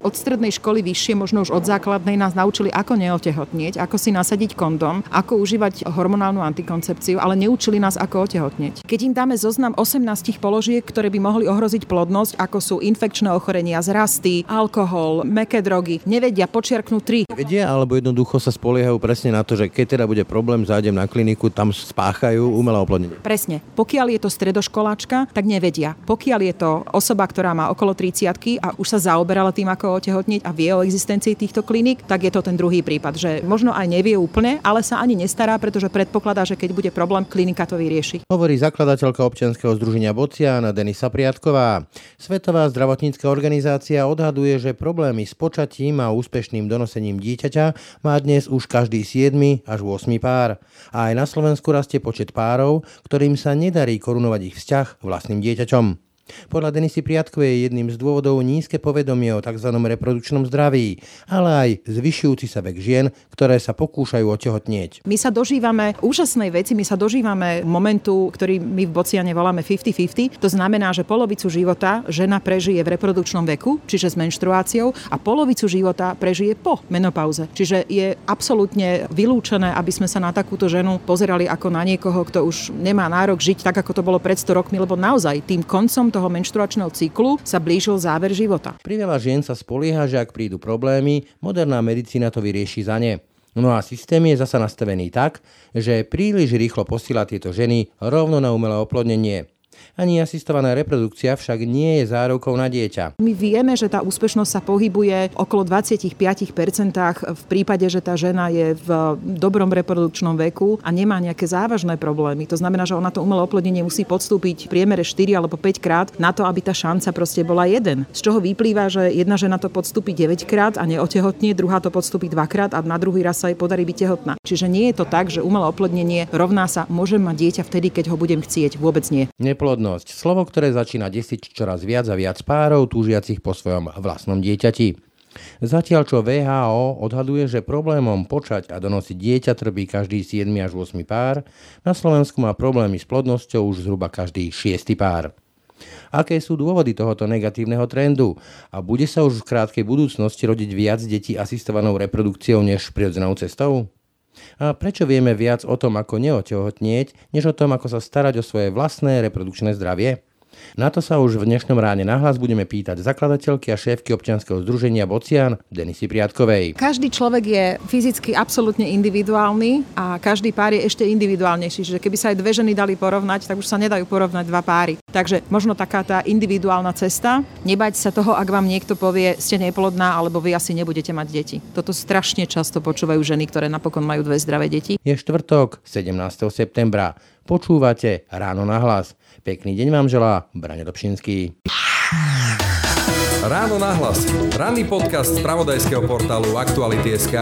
Od strednej školy vyššie, možno už od základnej, nás naučili, ako neotehotnieť, ako si nasadiť kondom, ako užívať hormonálnu antikoncepciu, ale neučili nás, ako otehotnieť. Keď im dáme zoznam 18 položiek, ktoré by mohli ohroziť plodnosť, ako sú infekčné ochorenia, zrasty, alkohol, meké drogy, nevedia počiarknúť tri. Vedia, alebo jednoducho sa spoliehajú presne na to, že keď teda bude problém, zájdem na kliniku, tam spáchajú umelé oplodnenie. Presne. Pokiaľ je to stredoškoláčka, tak nevedia. Pokiaľ je to osoba, ktorá má okolo 30 a už sa zaoberala tým, ako otehotniť a vie o existencii týchto kliník, tak je to ten druhý prípad, že možno aj nevie úplne, ale sa ani nestará, pretože predpokladá, že keď bude problém, klinika to vyrieši. Hovorí zakladateľka občianskeho združenia Bociana Denisa Priatková. Svetová zdravotnícka organizácia odhaduje, že problémy s počatím a úspešným donosením dieťaťa má dnes už každý 7 až 8 pár. A aj na Slovensku rastie počet párov, ktorým sa nedarí korunovať ich vzťah vlastným dieťaťom. Podľa Denisy Priatkovej je jedným z dôvodov nízke povedomie o tzv. reprodukčnom zdraví, ale aj zvyšujúci sa vek žien, ktoré sa pokúšajú otehotnieť. My sa dožívame úžasnej veci, my sa dožívame momentu, ktorý my v Bociane voláme 50-50. To znamená, že polovicu života žena prežije v reprodukčnom veku, čiže s menštruáciou, a polovicu života prežije po menopauze. Čiže je absolútne vylúčené, aby sme sa na takúto ženu pozerali ako na niekoho, kto už nemá nárok žiť tak, ako to bolo pred 100 rokmi, lebo naozaj tým koncom toho menštruačného cyklu sa blížil záver života. Pri veľa žien sa spolieha, že ak prídu problémy, moderná medicína to vyrieši za ne. No a systém je zasa nastavený tak, že príliš rýchlo posiela tieto ženy rovno na umelé oplodnenie. Ani asistovaná reprodukcia však nie je zárukou na dieťa. My vieme, že tá úspešnosť sa pohybuje okolo 25% v prípade, že tá žena je v dobrom reprodukčnom veku a nemá nejaké závažné problémy. To znamená, že ona to umelé oplodnenie musí podstúpiť v priemere 4 alebo 5 krát na to, aby tá šanca proste bola jeden. Z čoho vyplýva, že jedna žena to podstúpi 9 krát a neotehotne, druhá to podstúpi 2 krát a na druhý raz sa jej podarí byť tehotná. Čiže nie je to tak, že umelé oplodnenie rovná sa môžem mať dieťa vtedy, keď ho budem chcieť. Vôbec nie. Neplodné plodnosť. Slovo, ktoré začína desiť čoraz viac a viac párov túžiacich po svojom vlastnom dieťati. Zatiaľ čo VHO odhaduje, že problémom počať a donosiť dieťa trpí každý 7 až 8 pár, na Slovensku má problémy s plodnosťou už zhruba každý 6 pár. Aké sú dôvody tohoto negatívneho trendu? A bude sa už v krátkej budúcnosti rodiť viac detí asistovanou reprodukciou než prirodzenou cestou? A prečo vieme viac o tom, ako neotehotnieť, než o tom, ako sa starať o svoje vlastné reprodukčné zdravie? Na to sa už v dnešnom ráne nahlas budeme pýtať zakladateľky a šéfky občianskeho združenia Bocian Denisy Priatkovej. Každý človek je fyzicky absolútne individuálny a každý pár je ešte individuálnejší. Čiže keby sa aj dve ženy dali porovnať, tak už sa nedajú porovnať dva páry. Takže možno taká tá individuálna cesta. Nebať sa toho, ak vám niekto povie, ste neplodná, alebo vy asi nebudete mať deti. Toto strašne často počúvajú ženy, ktoré napokon majú dve zdravé deti. Je štvrtok, 17. septembra. Počúvate Ráno na hlas. Pekný deň vám želá Brane Dobšinský. Ráno na hlas. Ranný podcast z pravodajského portálu Aktuality.sk.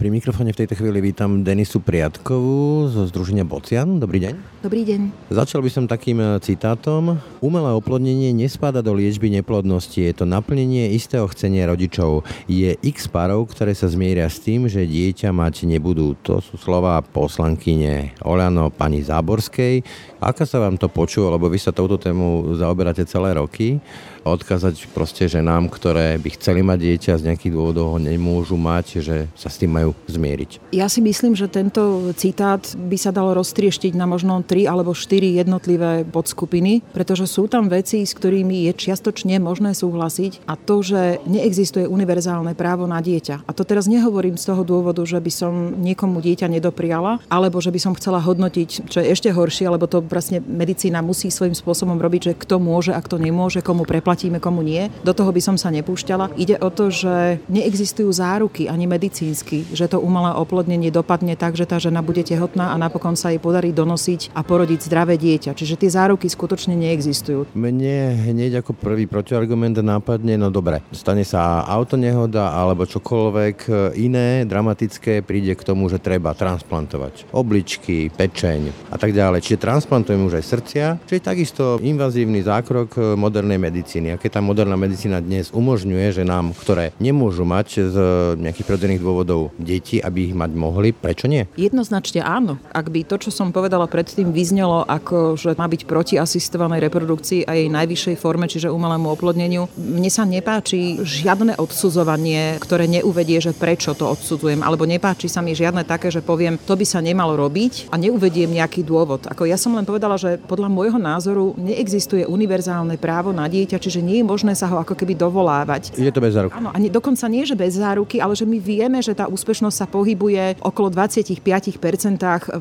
Pri mikrofóne v tejto chvíli vítam Denisu Priatkovú zo Združenia Bocian. Dobrý deň. Dobrý deň. Začal by som takým e, citátom. Umelé oplodnenie nespada do liečby neplodnosti. Je to naplnenie istého chcenia rodičov. Je x párov, ktoré sa zmieria s tým, že dieťa mať nebudú. To sú slova poslankyne Oľano pani Záborskej. Aká sa vám to počulo, lebo vy sa touto tému zaoberáte celé roky odkázať proste ženám, ktoré by chceli mať dieťa z nejakých dôvodov ho nemôžu mať, že sa s tým majú zmieriť. Ja si myslím, že tento citát by sa dalo roztrieštiť na možno tri alebo štyri jednotlivé podskupiny, pretože sú tam veci, s ktorými je čiastočne možné súhlasiť a to, že neexistuje univerzálne právo na dieťa. A to teraz nehovorím z toho dôvodu, že by som niekomu dieťa nedopriala, alebo že by som chcela hodnotiť, čo je ešte horšie, lebo to vlastne medicína musí svojím spôsobom robiť, že kto môže a kto nemôže, komu preplatí zaplatíme, komu nie. Do toho by som sa nepúšťala. Ide o to, že neexistujú záruky ani medicínsky, že to umelé oplodnenie dopadne tak, že tá žena bude tehotná a napokon sa jej podarí donosiť a porodiť zdravé dieťa. Čiže tie záruky skutočne neexistujú. Mne hneď ako prvý protiargument nápadne, no dobre, stane sa autonehoda alebo čokoľvek iné, dramatické, príde k tomu, že treba transplantovať obličky, pečeň a tak ďalej. Čiže transplantujeme už aj srdcia, čiže takisto invazívny zákrok modernej medicíny medicíny. A keď tá moderná medicína dnes umožňuje, že nám, ktoré nemôžu mať z nejakých prirodzených dôvodov deti, aby ich mať mohli? Prečo nie? Jednoznačne áno. Ak by to, čo som povedala predtým, vyznelo ako, že má byť proti asistovanej reprodukcii a jej najvyššej forme, čiže umelému oplodneniu, mne sa nepáči žiadne odsudzovanie, ktoré neuvedie, že prečo to odsudzujem, alebo nepáči sa mi žiadne také, že poviem, to by sa nemalo robiť a neuvediem nejaký dôvod. Ako ja som len povedala, že podľa môjho názoru neexistuje univerzálne právo na dieťa, čiže nie je možné sa ho ako keby dovolávať. Je to bez záruky. Áno, a nie, dokonca nie, že bez záruky, ale že my vieme, že tá úspešnosť sa pohybuje okolo 25%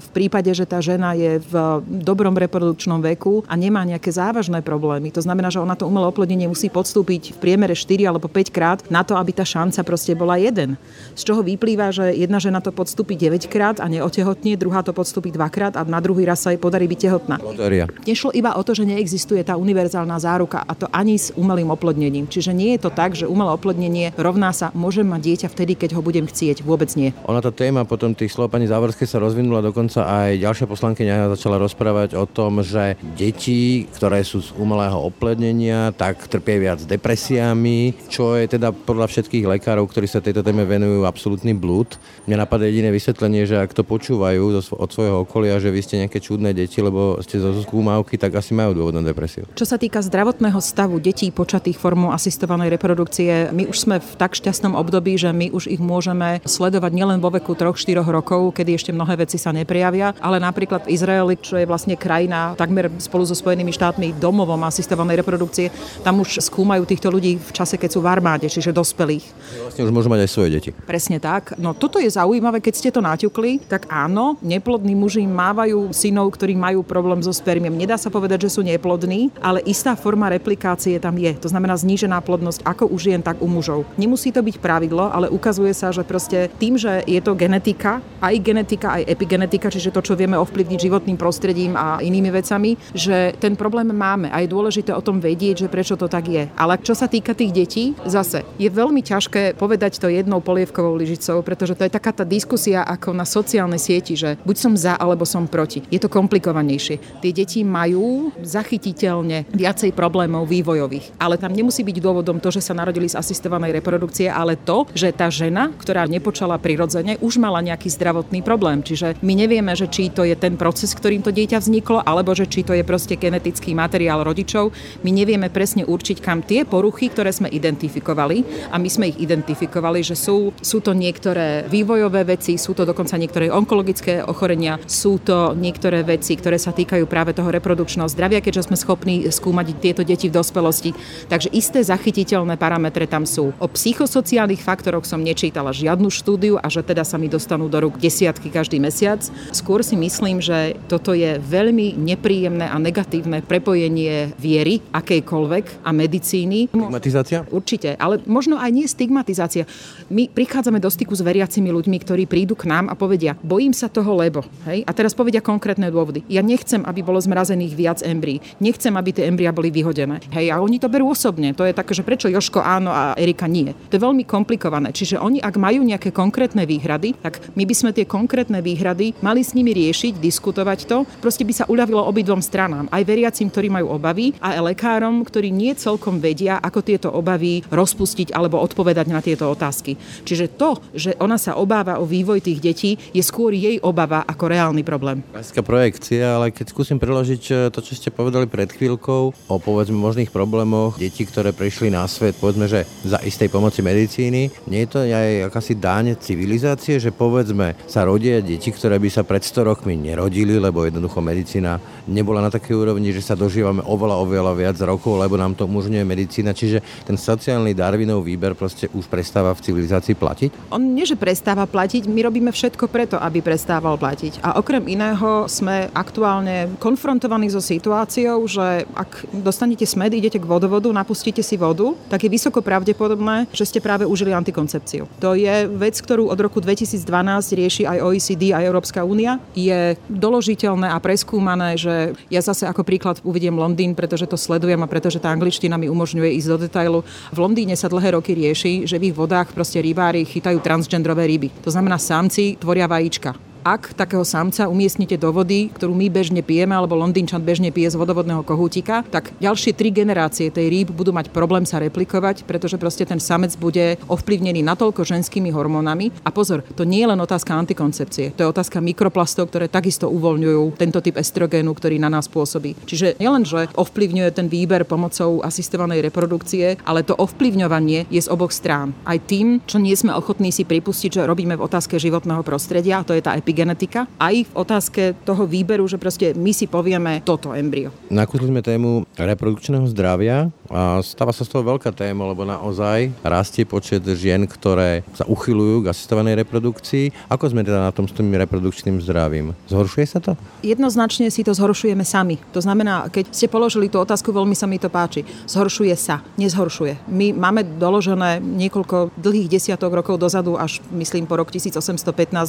v prípade, že tá žena je v dobrom reprodukčnom veku a nemá nejaké závažné problémy. To znamená, že ona to umelé oplodnenie musí podstúpiť v priemere 4 alebo 5 krát na to, aby tá šanca proste bola jeden. Z čoho vyplýva, že jedna žena to podstúpi 9 krát a neotehotnie, druhá to podstúpi 2 krát a na druhý raz sa jej podarí byť tehotná. Lotéria. Nešlo iba o to, že neexistuje tá univerzálna záruka a to ani s umelým oplodnením. Čiže nie je to tak, že umelé oplodnenie rovná sa môžem mať dieťa vtedy, keď ho budem chcieť. Vôbec nie. Ona tá téma potom tých slov pani Závorskej sa rozvinula dokonca aj ďalšia poslankyňa začala rozprávať o tom, že deti, ktoré sú z umelého oplodnenia, tak trpia viac depresiami, čo je teda podľa všetkých lekárov, ktorí sa tejto téme venujú, absolútny blúd. Mne napadá jediné vysvetlenie, že ak to počúvajú od svojho okolia, že vy ste nejaké čudné deti, lebo ste zo skúmavky, tak asi majú dôvod na depresiu. Čo sa týka zdravotného stavu detí počatých formou asistovanej reprodukcie, my už sme v tak šťastnom období, že my už ich môžeme sledovať nielen vo veku 3-4 rokov, kedy ešte mnohé veci sa neprijavia, ale napríklad v Izraeli, čo je vlastne krajina takmer spolu so Spojenými štátmi domovom asistovanej reprodukcie, tam už skúmajú týchto ľudí v čase, keď sú v armáde, čiže dospelých. Vlastne už môžu mať aj svoje deti. Presne tak. No toto je zaujímavé, keď ste to naťukli, tak áno, neplodní muži mávajú synov, ktorí majú problém so spermiem. Nedá sa povedať, že sú neplodní, ale istá forma replikácie tam je. To znamená znížená plodnosť ako u žien, tak u mužov. Nemusí to byť pravidlo, ale ukazuje sa, že proste tým, že je to genetika, aj genetika, aj epigenetika, čiže to, čo vieme ovplyvniť životným prostredím a inými vecami, že ten problém máme a je dôležité o tom vedieť, že prečo to tak je. Ale čo sa týka tých detí, zase je veľmi ťažké povedať to jednou polievkovou lyžicou, pretože to je taká tá diskusia ako na sociálnej sieti, že buď som za alebo som proti. Je to komplikovanejšie. Tie deti majú zachytiteľne viacej problémov vývojových, ale tam nemusí byť dôvodom to, že sa narodili z asistovanej reprodukcie, ale to, že tá žena, ktorá nepočala prirodzene, už mala nejaký zdravotný problém. Čiže my nevieme, že či to je ten proces, ktorým to dieťa vzniklo, alebo že či to je proste genetický materiál rodičov. My nevieme presne určiť, kam tie poruchy, ktoré sme identifikovali, a my sme ich identifikovali, že sú, sú to niektoré vývojové veci, sú to dokonca niektoré onkologické ochorenia, sú to niektoré veci, ktoré sa týkajú práve toho reprodukčného zdravia, keďže sme schopní skúmať tieto deti v dospelosti. Takže isté zachytiteľné parametre tam sú. O psychosociálnych faktoroch som nečítala žiadnu štúdiu a že teda sa mi dostanú do rúk desiatky každý mesiac. Skôr si myslím, že toto je veľmi nepríjemné a negatívne prepojenie viery, akejkoľvek a medicíny. Stigmatizácia? Určite, ale možno aj nie stigmatizácia. My prichádzame do styku s veriacimi ľuďmi, ktorí prídu k nám a povedia, bojím sa toho, lebo. Hej? A teraz povedia konkrétne dôvody. Ja nechcem, aby bolo zmrazených viac embryí. Nechcem, aby tie embria boli vyhodené. Hej, a oni to berú osobne. To je také, že prečo Joško áno a Erika nie. To je veľmi komplikované. Čiže oni, ak majú nejaké konkrétne výhrady, tak my by sme tie konkrétne výhrady mali s nimi riešiť, diskutovať to. Proste by sa uľavilo obidvom stranám. Aj veriacim, ktorí majú obavy, a aj lekárom, ktorí nie celkom vedia, ako tieto obavy rozpustiť alebo odpovedať na tieto otázky. Čiže to, že ona sa obáva o vývoj tých detí, je skôr jej obava ako reálny problém. Klasická projekcia, ale keď skúsim preložiť eh, to, čo ste povedali pred chvíľkou o povedzme možných problémoch detí, ktoré prišli na svet, povedzme, že za istej pomoci medicíny, nie je to aj akási dáň civilizácie, že povedzme sa rodia deti, ktoré by sa pred 100 rokmi nerodili, lebo jednoducho medicína nebola na takej úrovni, že sa dožívame oveľa, oveľa viac rokov, lebo nám to umožňuje medicína. Čiže ten sociálny Darwinov výber proste už prestáva v civilizácii platiť? On nie, že prestáva platiť, my robíme všetko preto, aby prestával platiť. A okrem iného sme aktuálne konfrontovaní so situáciou, že ak dostanete smed, idete k vodovodu, napustíte si vodu, tak je vysoko pravdepodobné, že ste práve užili antikoncepciu. To je vec, ktorú od roku 2012 rieši aj OECD, aj Európska únia. Je doložiteľné a preskúmané, že ja zase ako príklad uvediem Londýn, pretože to sledujem a pretože tá angličtina mi umožňuje ísť do detailu. V Londýne sa dlhé roky rieši, že v ich vodách proste rybári chytajú transgendrové ryby. To znamená, samci tvoria vajíčka ak takého samca umiestnite do vody, ktorú my bežne pijeme, alebo Londýnčan bežne pije z vodovodného kohútika, tak ďalšie tri generácie tej rýb budú mať problém sa replikovať, pretože proste ten samec bude ovplyvnený natoľko ženskými hormónami. A pozor, to nie je len otázka antikoncepcie, to je otázka mikroplastov, ktoré takisto uvoľňujú tento typ estrogénu, ktorý na nás pôsobí. Čiže nielen, že ovplyvňuje ten výber pomocou asistovanej reprodukcie, ale to ovplyvňovanie je z oboch strán. Aj tým, čo nie sme ochotní si pripustiť, že robíme v otázke životného prostredia, a to je tá epigenetika, aj v otázke toho výberu, že proste my si povieme toto embryo. Nakúsli sme tému reprodukčného zdravia a stáva sa z toho veľká téma, lebo naozaj rastie počet žien, ktoré sa uchylujú k asistovanej reprodukcii. Ako sme teda na tom s tým reprodukčným zdravím? Zhoršuje sa to? Jednoznačne si to zhoršujeme sami. To znamená, keď ste položili tú otázku, veľmi sa mi to páči. Zhoršuje sa, nezhoršuje. My máme doložené niekoľko dlhých desiatok rokov dozadu, až myslím po rok 1815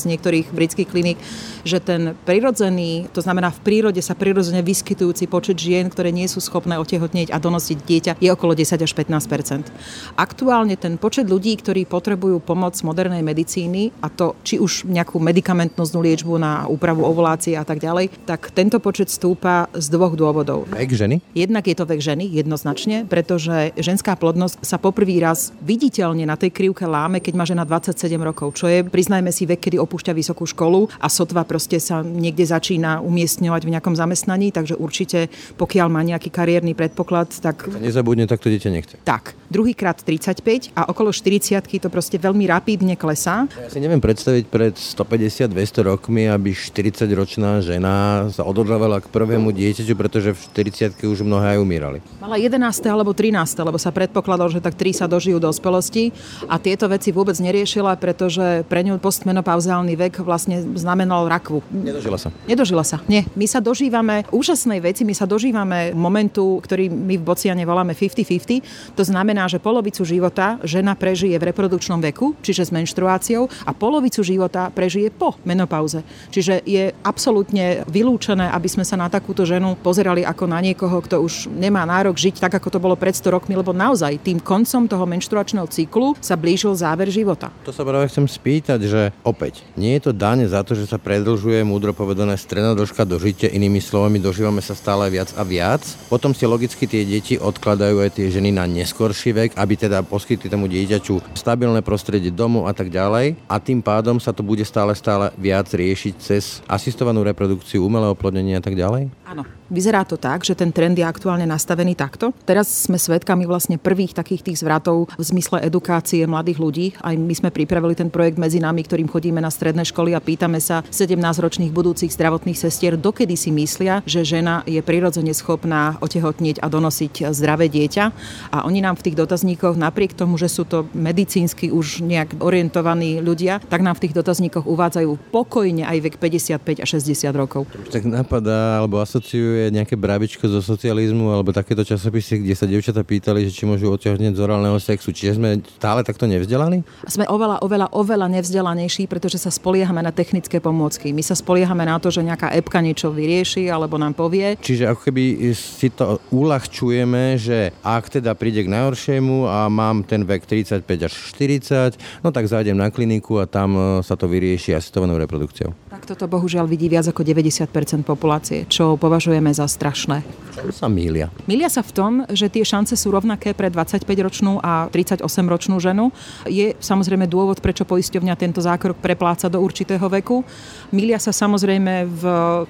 niektorých britských kliník, že ten prirodzený, to znamená v prírode sa prirodzene vyskytujúci počet žien, ktoré nie sú schopné otehotnieť a donosiť dieťa, je okolo 10 až 15% Aktuálne ten počet ľudí, ktorí potrebujú pomoc modernej medicíny, a to či už nejakú medikamentnú liečbu na úpravu ovulácie a tak ďalej, tak tento počet stúpa z dvoch dôvodov. Vek ženy? Jednak je to vek ženy, jednoznačne, pretože ženská plodnosť sa poprvý raz viditeľne na tej krivke láme, keď má žena 27 rokov, čo je, priznajme si, vek, kedy opúšťa vysokú školu a sotva proste sa niekde začína umiestňovať v nejakom zamestnaní, takže určite pokiaľ má nejaký kariérny predpoklad, tak nezabudne, tak to dieťa nechce. Tak, druhýkrát 35 a okolo 40 to proste veľmi rapidne klesá. Ja si neviem predstaviť pred 150-200 rokmi, aby 40-ročná žena sa odhodlávala k prvému dieťaťu, pretože v 40 už mnohé aj umírali. Mala 11. alebo 13. lebo sa predpokladalo, že tak 3 sa dožijú dospelosti a tieto veci vôbec neriešila, pretože pre ňu postmenopauzálny vek vlastne znamenal rakvu. Nedožila sa. Nedožila sa. Nie. My sa dožívame úžasnej veci, my sa dožívame momentu, ktorý my v Bociane voláme máme 50-50. To znamená, že polovicu života žena prežije v reprodukčnom veku, čiže s menštruáciou, a polovicu života prežije po menopauze. Čiže je absolútne vylúčené, aby sme sa na takúto ženu pozerali ako na niekoho, kto už nemá nárok žiť tak, ako to bolo pred 100 rokmi, lebo naozaj tým koncom toho menštruačného cyklu sa blížil záver života. To sa práve chcem spýtať, že opäť, nie je to daň za to, že sa predlžuje múdro povedané stredná dĺžka dožitia, inými slovami dožívame sa stále viac a viac. Potom si logicky tie deti odkladajú aj tie ženy na neskorší vek, aby teda poskytli tomu dieťaťu stabilné prostredie domu a tak ďalej. A tým pádom sa to bude stále, stále viac riešiť cez asistovanú reprodukciu, umelé oplodnenie a tak ďalej? Áno. Vyzerá to tak, že ten trend je aktuálne nastavený takto. Teraz sme svedkami vlastne prvých takých tých zvratov v zmysle edukácie mladých ľudí. Aj my sme pripravili ten projekt medzi nami, ktorým chodíme na stredné školy a pýtame sa 17-ročných budúcich zdravotných sestier, dokedy si myslia, že žena je prirodzene schopná otehotnieť a donosiť zdravé dieťa. A oni nám v tých dotazníkoch, napriek tomu, že sú to medicínsky už nejak orientovaní ľudia, tak nám v tých dotazníkoch uvádzajú pokojne aj vek 55 a 60 rokov. Tak napadá alebo asociuje nejaké brabičko zo socializmu alebo takéto časopisy, kde sa devčata pýtali, že či môžu odťahnuť z orálneho sexu. Čiže sme stále takto nevzdelaní? Sme oveľa, oveľa, oveľa nevzdelanejší, pretože sa spoliehame na technické pomôcky. My sa spoliehame na to, že nejaká epka niečo vyrieši alebo nám povie. Čiže ako keby si to uľahčujeme, že ak teda príde k najhoršiemu a mám ten vek 35 až 40, no tak zájdem na kliniku a tam e, sa to vyrieši asistovanou reprodukciou. Tak toto bohužiaľ vidí viac ako 90% populácie, čo považujeme za strašné. Čo sa mília? Mília sa v tom, že tie šance sú rovnaké pre 25-ročnú a 38-ročnú ženu. Je samozrejme dôvod, prečo poisťovňa tento zákrok prepláca do určitého veku. Mília sa samozrejme v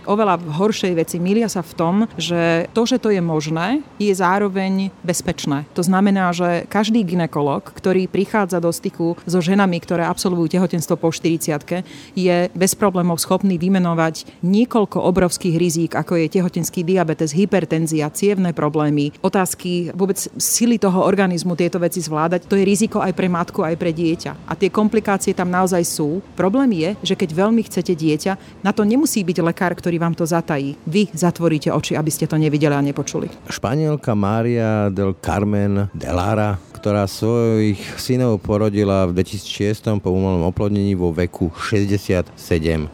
oveľa horšej veci. Mília sa v tom, že to, že to je možné, je zároveň bezpečné. To znamená, že každý ginekolog, ktorý prichádza do styku so ženami, ktoré absolvujú tehotenstvo po 40 je bez problémov schopný vymenovať niekoľko obrovských rizík, ako je tehotenský diabetes, hypertenzia, cievne problémy, otázky vôbec sily toho organizmu tieto veci zvládať. To je riziko aj pre matku, aj pre dieťa. A tie komplikácie tam naozaj sú. Problém je, že keď veľmi chcete dieťa, na to nemusí byť lekár, ktorý vám to zatají. Vy zatvoríte oči, aby ste to nevideli a nepočuli. Španielka Mária del Carmen de Lara, ktorá svojich synov porodila v 2006 po umelom oplodnení vo veku 67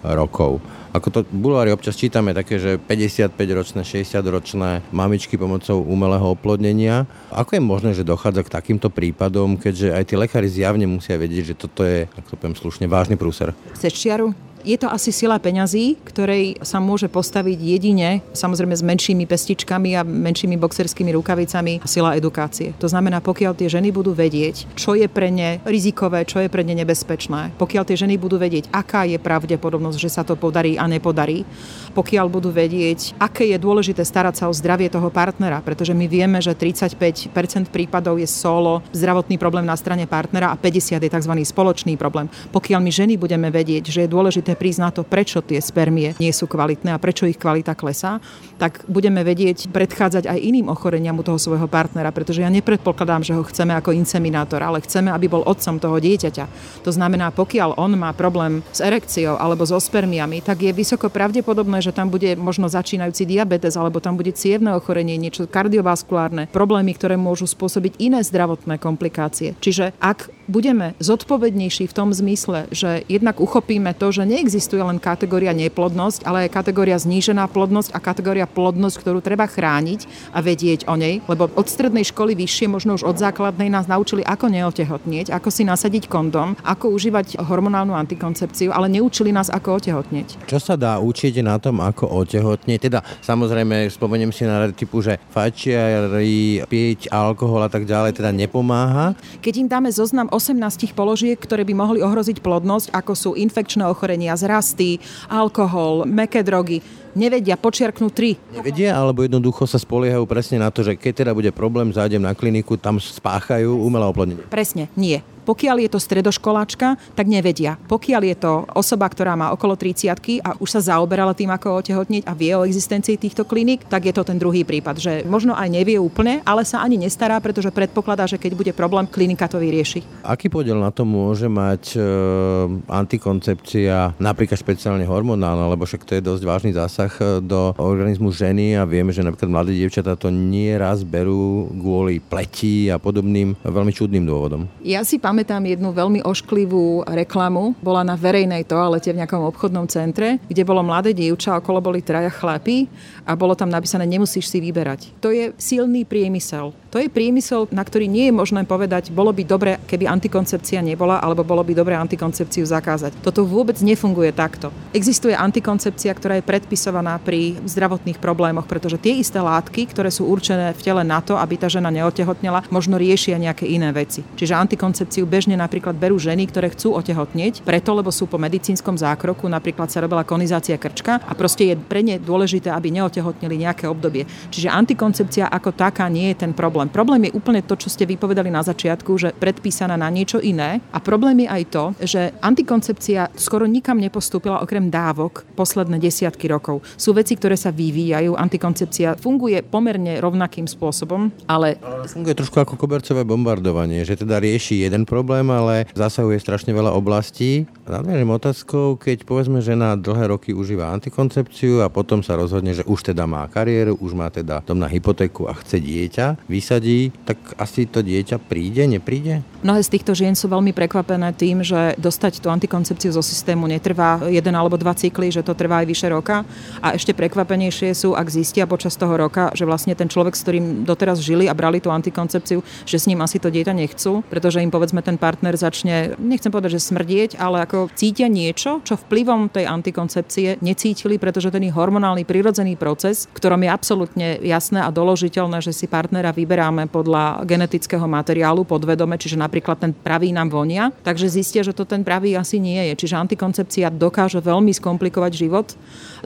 rokov. Ako to bulvári občas čítame také, že 55-ročné, 60-ročné mamičky pomocou umelého oplodnenia. Ako je možné, že dochádza k takýmto prípadom, keďže aj tí lekári zjavne musia vedieť, že toto je, ak to poviem slušne, vážny prúser? Chceš? Je to asi sila peňazí, ktorej sa môže postaviť jedine, samozrejme s menšími pestičkami a menšími boxerskými rukavicami, sila edukácie. To znamená, pokiaľ tie ženy budú vedieť, čo je pre ne rizikové, čo je pre ne nebezpečné, pokiaľ tie ženy budú vedieť, aká je pravdepodobnosť, že sa to podarí a nepodarí, pokiaľ budú vedieť, aké je dôležité starať sa o zdravie toho partnera, pretože my vieme, že 35% prípadov je solo zdravotný problém na strane partnera a 50 je tzv. spoločný problém. Pokiaľ my ženy budeme vedieť, že je dôležité prísť na to, prečo tie spermie nie sú kvalitné a prečo ich kvalita klesá, tak budeme vedieť predchádzať aj iným ochoreniam u toho svojho partnera, pretože ja nepredpokladám, že ho chceme ako inseminátor, ale chceme, aby bol otcom toho dieťaťa. To znamená, pokiaľ on má problém s erekciou alebo so spermiami, tak je vysoko pravdepodobné, že tam bude možno začínajúci diabetes alebo tam bude cievne ochorenie, niečo kardiovaskulárne, problémy, ktoré môžu spôsobiť iné zdravotné komplikácie. Čiže ak budeme zodpovednejší v tom zmysle, že jednak uchopíme to, že neexistuje len kategória neplodnosť, ale aj kategória znížená plodnosť a kategória plodnosť, ktorú treba chrániť a vedieť o nej, lebo od strednej školy vyššie, možno už od základnej nás naučili, ako neotehotnieť, ako si nasadiť kondom, ako užívať hormonálnu antikoncepciu, ale neučili nás, ako otehotnieť. Čo sa dá učiť na tom, ako otehotnieť? Teda samozrejme, spomeniem si na typu, že fačiari, piť alkohol a tak ďalej, teda nepomáha. Keď im dáme zoznam 18 položiek, ktoré by mohli ohroziť plodnosť, ako sú infekčné ochorenia, zrasty, alkohol, meké drogy, nevedia, počiarknú tri. Nevedia, alebo jednoducho sa spoliehajú presne na to, že keď teda bude problém, zájdem na kliniku, tam spáchajú umelé oplodnenie. Presne, nie. Pokiaľ je to stredoškoláčka, tak nevedia. Pokiaľ je to osoba, ktorá má okolo 30 a už sa zaoberala tým, ako otehotniť a vie o existencii týchto kliník, tak je to ten druhý prípad, že možno aj nevie úplne, ale sa ani nestará, pretože predpokladá, že keď bude problém, klinika to vyrieši. Aký podiel na to môže mať e, antikoncepcia, napríklad špeciálne hormonálna, lebo však to je dosť vážny zásah e, do organizmu ženy a vieme, že napríklad mladé dievčatá to nie raz berú kvôli pleti a podobným veľmi čudným dôvodom. Ja si pam- pamätám jednu veľmi ošklivú reklamu. Bola na verejnej toalete v nejakom obchodnom centre, kde bolo mladé dievča, okolo boli traja chlapí a bolo tam napísané nemusíš si vyberať. To je silný priemysel. To je priemysel, na ktorý nie je možné povedať, bolo by dobre, keby antikoncepcia nebola, alebo bolo by dobre antikoncepciu zakázať. Toto vôbec nefunguje takto. Existuje antikoncepcia, ktorá je predpisovaná pri zdravotných problémoch, pretože tie isté látky, ktoré sú určené v tele na to, aby tá žena neotehotnela, možno riešia nejaké iné veci. Čiže antikoncepciu bežne napríklad berú ženy, ktoré chcú otehotnieť, preto lebo sú po medicínskom zákroku, napríklad sa robila konizácia krčka a proste je pre ne dôležité, aby neotehotnili nejaké obdobie. Čiže antikoncepcia ako taká nie je ten problém. Problém je úplne to, čo ste vypovedali na začiatku, že predpísaná na niečo iné a problém je aj to, že antikoncepcia skoro nikam nepostúpila okrem dávok posledné desiatky rokov. Sú veci, ktoré sa vyvíjajú, antikoncepcia funguje pomerne rovnakým spôsobom, ale... ale funguje trošku ako kobercové bombardovanie, že teda rieši jeden problém problém, ale zasahuje strašne veľa oblastí. Nadvierim otázkou, keď povedzme, že na dlhé roky užíva antikoncepciu a potom sa rozhodne, že už teda má kariéru, už má teda dom na hypotéku a chce dieťa, vysadí, tak asi to dieťa príde, nepríde? Mnohé z týchto žien sú veľmi prekvapené tým, že dostať tú antikoncepciu zo systému netrvá jeden alebo dva cykly, že to trvá aj vyše roka. A ešte prekvapenejšie sú, ak zistia počas toho roka, že vlastne ten človek, s ktorým doteraz žili a brali tú antikoncepciu, že s ním asi to dieťa nechcú, pretože im povedzme ten partner začne, nechcem povedať, že smrdieť, ale ako cítia niečo, čo vplyvom tej antikoncepcie necítili, pretože ten hormonálny prirodzený proces, ktorom je absolútne jasné a doložiteľné, že si partnera vyberáme podľa genetického materiálu podvedome, čiže napríklad ten pravý nám vonia, takže zistia, že to ten pravý asi nie je. Čiže antikoncepcia dokáže veľmi skomplikovať život.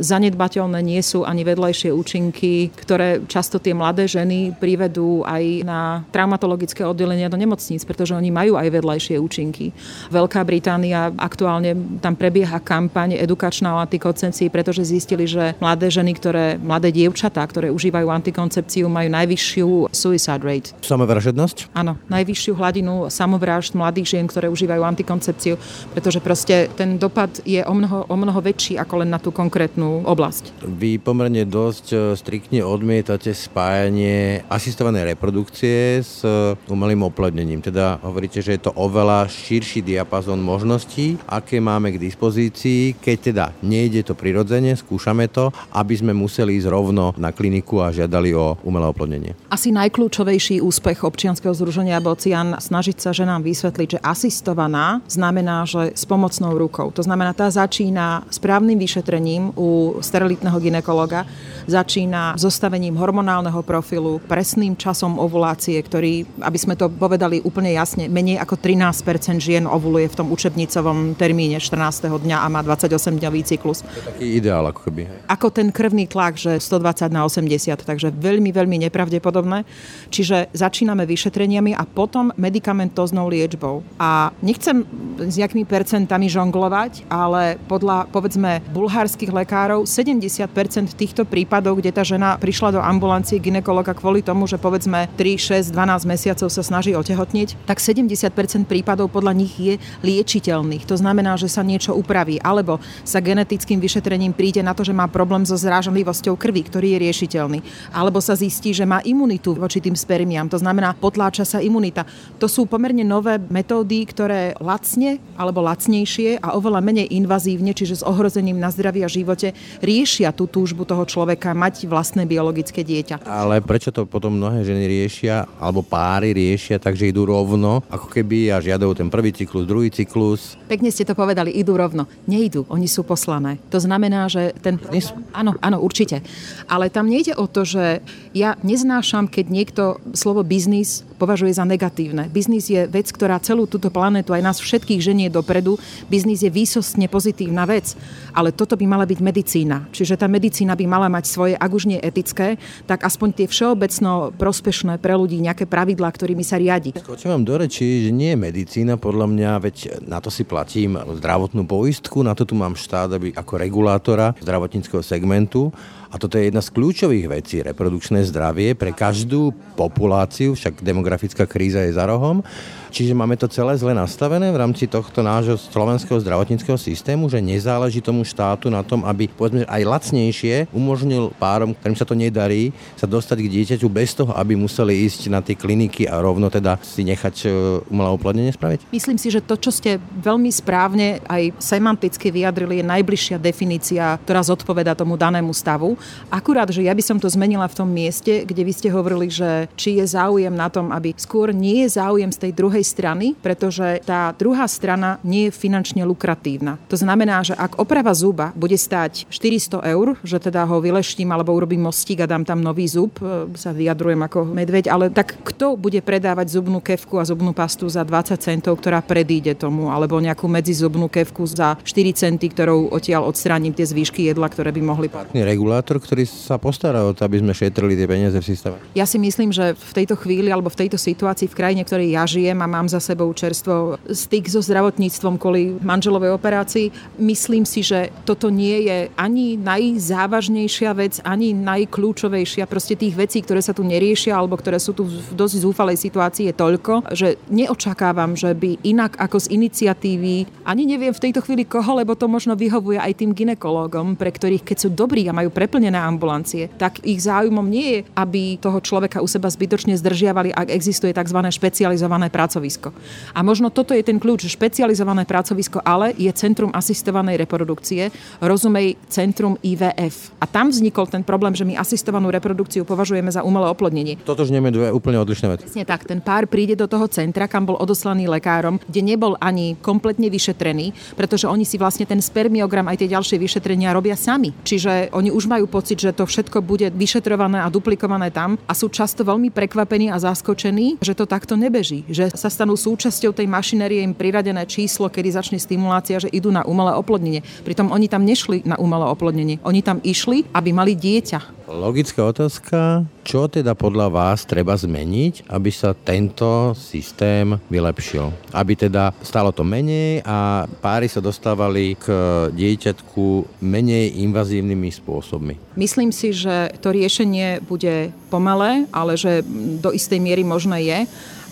Zanedbateľné nie sú ani vedľajšie účinky, ktoré často tie mladé ženy privedú aj na traumatologické oddelenia do nemocníc, pretože oni majú aj vedľajšie účinky. Veľká Británia aktuálne tam prebieha kampaň edukačná o antikoncepcii, pretože zistili, že mladé ženy, ktoré, mladé dievčatá, ktoré užívajú antikoncepciu, majú najvyššiu suicide rate. Samovražednosť? Áno, najvyššiu hladinu samovrážd mladých žien, ktoré užívajú antikoncepciu, pretože proste ten dopad je o mnoho, o mnoho väčší ako len na tú konkrétnu oblasť. Vy pomerne dosť e, striktne odmietate spájanie asistovanej reprodukcie s e, umelým oplodnením. Teda hovoríte, že že je to oveľa širší diapazon možností, aké máme k dispozícii, keď teda nejde to prirodzene, skúšame to, aby sme museli ísť rovno na kliniku a žiadali o umelé oplodnenie. Asi najkľúčovejší úspech občianskeho združenia Bocian snažiť sa ženám vysvetliť, že asistovaná znamená, že s pomocnou rukou. To znamená, tá začína správnym vyšetrením u sterilitného ginekologa, začína zostavením hormonálneho profilu, presným časom ovulácie, ktorý, aby sme to povedali úplne jasne, menej ako 13 žien ovuluje v tom učebnicovom termíne 14. dňa a má 28-dňový cyklus. To je taký ideál, ako keby. Hej. Ako ten krvný tlak, že 120 na 80, takže veľmi, veľmi nepravdepodobné. Čiže začíname vyšetreniami a potom medikamentoznou liečbou. A nechcem s nejakými percentami žonglovať, ale podľa, povedzme, bulharských lekárov 70% týchto prípadov, kde tá žena prišla do ambulancie ginekologa kvôli tomu, že povedzme 3, 6, 12 mesiacov sa snaží otehotniť, tak 70% prípadov podľa nich je liečiteľných. To znamená, že sa niečo upraví, alebo sa genetickým vyšetrením príde na to, že má problém so zrážanlivosťou krvi, ktorý je riešiteľný, alebo sa zistí, že má imunitu voči tým spermiám, to znamená potláča sa imunita. To sú pomerne nové metódy, ktoré lacne alebo lacnejšie a oveľa menej invazívne, čiže s ohrozením na zdraví a živote, riešia tú túžbu toho človeka mať vlastné biologické dieťa. Ale prečo to potom mnohé ženy riešia, alebo páry riešia, takže idú rovno, ako keby a žiadajú ten prvý cyklus, druhý cyklus. Pekne ste to povedali, idú rovno. Neidú, oni sú poslané. To znamená, že ten... Áno, áno, určite. Ale tam nejde o to, že ja neznášam, keď niekto slovo biznis považuje za negatívne. Biznis je vec, ktorá celú túto planetu aj nás všetkých ženie dopredu. Biznis je výsostne pozitívna vec, ale toto by mala byť medicína. Čiže tá medicína by mala mať svoje, ak už nie etické, tak aspoň tie všeobecno prospešné pre ľudí nejaké pravidlá, ktorými sa riadi. Skočím vám do že nie je medicína, podľa mňa, veď na to si platím zdravotnú poistku, na to tu mám štát aby, ako regulátora zdravotníckého segmentu a toto je jedna z kľúčových vecí, reprodukčné zdravie pre každú populáciu, však demografická kríza je za rohom. Čiže máme to celé zle nastavené v rámci tohto nášho slovenského zdravotníckého systému, že nezáleží tomu štátu na tom, aby povedzme aj lacnejšie umožnil párom, ktorým sa to nedarí, sa dostať k dieťaťu bez toho, aby museli ísť na tie kliniky a rovno teda si nechať e, umelé oplodnenie spraviť? Myslím si, že to, čo ste veľmi správne aj semanticky vyjadrili, je najbližšia definícia, ktorá zodpoveda tomu danému stavu. Akurát, že ja by som to zmenila v tom mieste, kde vy ste hovorili, že či je záujem na tom, aby skôr nie je záujem z tej druhej strany, pretože tá druhá strana nie je finančne lukratívna. To znamená, že ak oprava zuba bude stať 400 eur, že teda ho vyleštím alebo urobím mostík a dám tam nový zub, e, sa vyjadrujem ako medveď, ale tak kto bude predávať zubnú kevku a zubnú pastu za 20 centov, ktorá predíde tomu, alebo nejakú medzizubnú kevku za 4 centy, ktorou odtiaľ odstránim tie zvýšky jedla, ktoré by mohli padnúť. Regulátor, ktorý sa postará o to, aby sme šetrili tie peniaze v systéme? Ja si myslím, že v tejto chvíli alebo v tejto situácii v krajine, ktorej ja žijem a mám za sebou čerstvo styk so zdravotníctvom kvôli manželovej operácii, myslím si, že toto nie je ani najzávažnejšia vec, ani najkľúčovejšia. Proste tých vecí, ktoré sa tu neriešia alebo ktoré sú tu v dosť zúfalej situácii je toľko, že neočakávam, že by inak ako z iniciatívy, ani neviem v tejto chvíli koho, lebo to možno vyhovuje aj tým ginekológom, pre ktorých keď sú dobrí a majú preplnené ambulancie, tak ich záujmom nie je, aby toho človeka u seba zbytočne zdržiavali, ak existuje tzv. špecializované pracovisko. A možno toto je ten kľúč, špecializované pracovisko, ale je centrum asistovanej reprodukcie, rozumej centrum IVF. A tam vznikol ten problém, že my asistovanú reprodukciu považujeme za umelé oplodnenie. Toto už dve úplne odlišné veci. Presne tak, ten pár príde do toho centra, kam bol odoslaný lekárom, kde nebol ani kompletne vyšetrený, pretože oni si vlastne ten spermiogram aj tie ďalšie vyšetrenia robia sami. Čiže oni už majú pocit, že to všetko bude vyšetrované a duplikované tam a sú často veľmi prekvapení a zaskočení, že to takto nebeží, že sa stanú súčasťou tej mašinérie im priradené číslo, kedy začne stimulácia, že idú na umelé oplodnenie. Pritom oni tam nešli na umelé oplodnenie. Oni tam išli, aby mali dieťa. Logická otázka, čo teda podľa vás treba zmeniť, aby sa tento systém vylepšil? Aby teda stalo to menej a páry sa dostávali k dieťatku menej invazívnymi spôsobmi. Myslím si, že to riešenie bude pomalé, ale že do istej miery možné je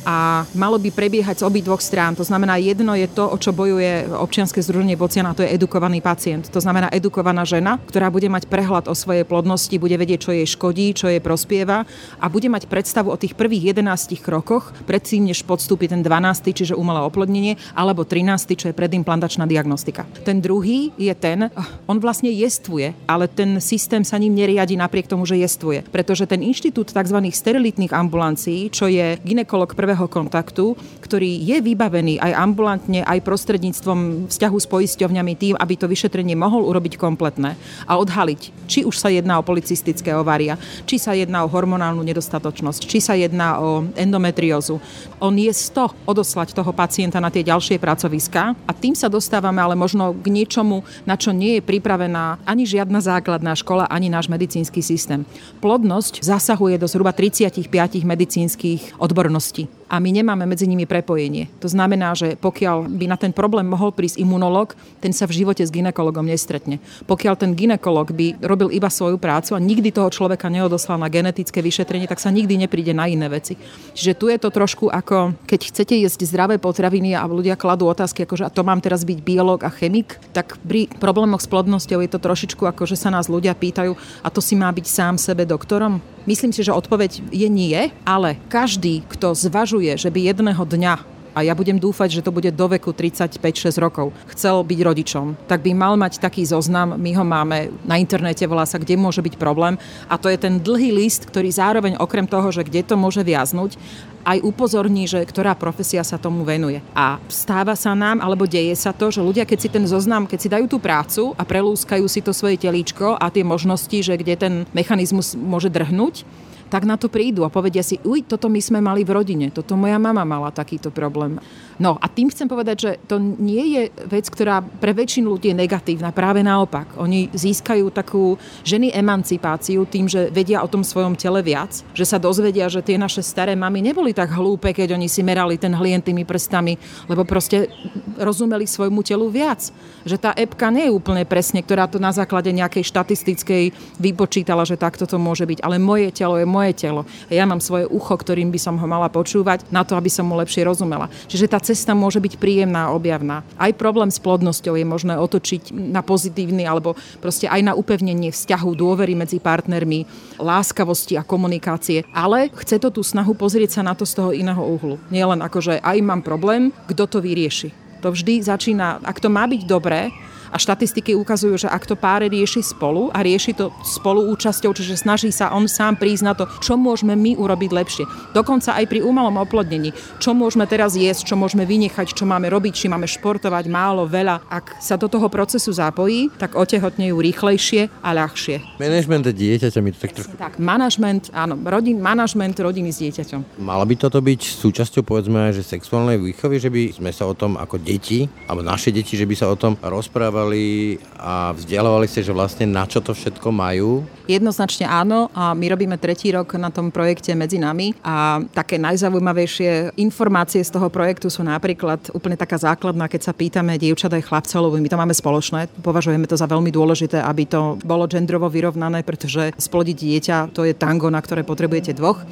a malo by prebiehať z obidvoch strán. To znamená, jedno je to, o čo bojuje občianske združenie Bociana, to je edukovaný pacient. To znamená edukovaná žena, ktorá bude mať prehľad o svojej plodnosti, bude vedieť, čo jej škodí, čo jej prospieva a bude mať predstavu o tých prvých 11 krokoch predtým, než podstúpi ten 12, čiže umelé oplodnenie, alebo 13, čo je predimplantačná diagnostika. Ten druhý je ten, on vlastne jestvuje, ale ten systém sa ním neriadi napriek tomu, že jestvuje. Pretože ten inštitút tzv. sterilitných ambulancií, čo je ginekolog prvého kontaktu, ktorý je vybavený aj ambulantne, aj prostredníctvom vzťahu s poisťovňami tým, aby to vyšetrenie mohol urobiť kompletné a odhaliť, či už sa jedná o policistické ovária, či sa jedná o hormonálnu nedostatočnosť, či sa jedná o endometriózu. On je 100 odoslať toho pacienta na tie ďalšie pracoviská a tým sa dostávame ale možno k niečomu, na čo nie je pripravená ani žiadna základná škola, ani náš medicínsky systém. Plodnosť zasahuje do zhruba 35 medicínskych odborností a my nemáme medzi nimi prepojenie. To znamená, že pokiaľ by na ten problém mohol prísť imunológ, ten sa v živote s ginekologom nestretne. Pokiaľ ten ginekolog by robil iba svoju prácu a nikdy toho človeka neodoslal na genetické vyšetrenie, tak sa nikdy nepríde na iné veci. Čiže tu je to trošku ako, keď chcete jesť zdravé potraviny a ľudia kladú otázky, akože a to mám teraz byť biológ a chemik, tak pri problémoch s plodnosťou je to trošičku ako, že sa nás ľudia pýtajú, a to si má byť sám sebe doktorom? Myslím si, že odpoveď je nie, ale každý, kto zvažuje, že by jedného dňa a ja budem dúfať, že to bude do veku 35-6 rokov, chcel byť rodičom, tak by mal mať taký zoznam, my ho máme na internete, volá sa, kde môže byť problém a to je ten dlhý list, ktorý zároveň okrem toho, že kde to môže viaznuť, aj upozorní, že ktorá profesia sa tomu venuje. A stáva sa nám, alebo deje sa to, že ľudia, keď si ten zoznam, keď si dajú tú prácu a prelúskajú si to svoje telíčko a tie možnosti, že kde ten mechanizmus môže drhnúť, tak na to prídu a povedia si, uj, toto my sme mali v rodine, toto moja mama mala takýto problém. No a tým chcem povedať, že to nie je vec, ktorá pre väčšinu ľudí je negatívna, práve naopak. Oni získajú takú ženy emancipáciu tým, že vedia o tom svojom tele viac, že sa dozvedia, že tie naše staré mamy neboli tak hlúpe, keď oni si merali ten hlien tými prstami, lebo proste rozumeli svojmu telu viac. Že tá epka nie je úplne presne, ktorá to na základe nejakej štatistickej vypočítala, že takto to môže byť, ale moje telo je moje telo. Ja mám svoje ucho, ktorým by som ho mala počúvať na to, aby som mu lepšie rozumela. Čiže tá cesta môže byť príjemná a objavná. Aj problém s plodnosťou je možné otočiť na pozitívny alebo proste aj na upevnenie vzťahu dôvery medzi partnermi, láskavosti a komunikácie. Ale chce to tú snahu pozrieť sa na to z toho iného uhlu. Nie len ako, aj mám problém, kto to vyrieši. To vždy začína, ak to má byť dobré, a štatistiky ukazujú, že ak to pár rieši spolu a rieši to spoluúčasťou, čiže snaží sa on sám prísť na to, čo môžeme my urobiť lepšie. Dokonca aj pri umelom oplodnení, čo môžeme teraz jesť, čo môžeme vynechať, čo máme robiť, či máme športovať málo, veľa. Ak sa do toho procesu zapojí, tak otehotnejú rýchlejšie a ľahšie. Management dieťaťa mi to tak trošku... Tak, manažment, áno, rodin, manažment rodiny s dieťaťom. Mala by toto byť súčasťou povedzme že sexuálnej výchovy, že by sme sa o tom ako deti, alebo naše deti, že by sa o tom rozprávali rozprávali a vzdialovali ste, že vlastne na čo to všetko majú? Jednoznačne áno a my robíme tretí rok na tom projekte medzi nami a také najzaujímavejšie informácie z toho projektu sú napríklad úplne taká základná, keď sa pýtame dievčat aj chlapcov, lebo my to máme spoločné, považujeme to za veľmi dôležité, aby to bolo gendrovo vyrovnané, pretože splodiť dieťa to je tango, na ktoré potrebujete dvoch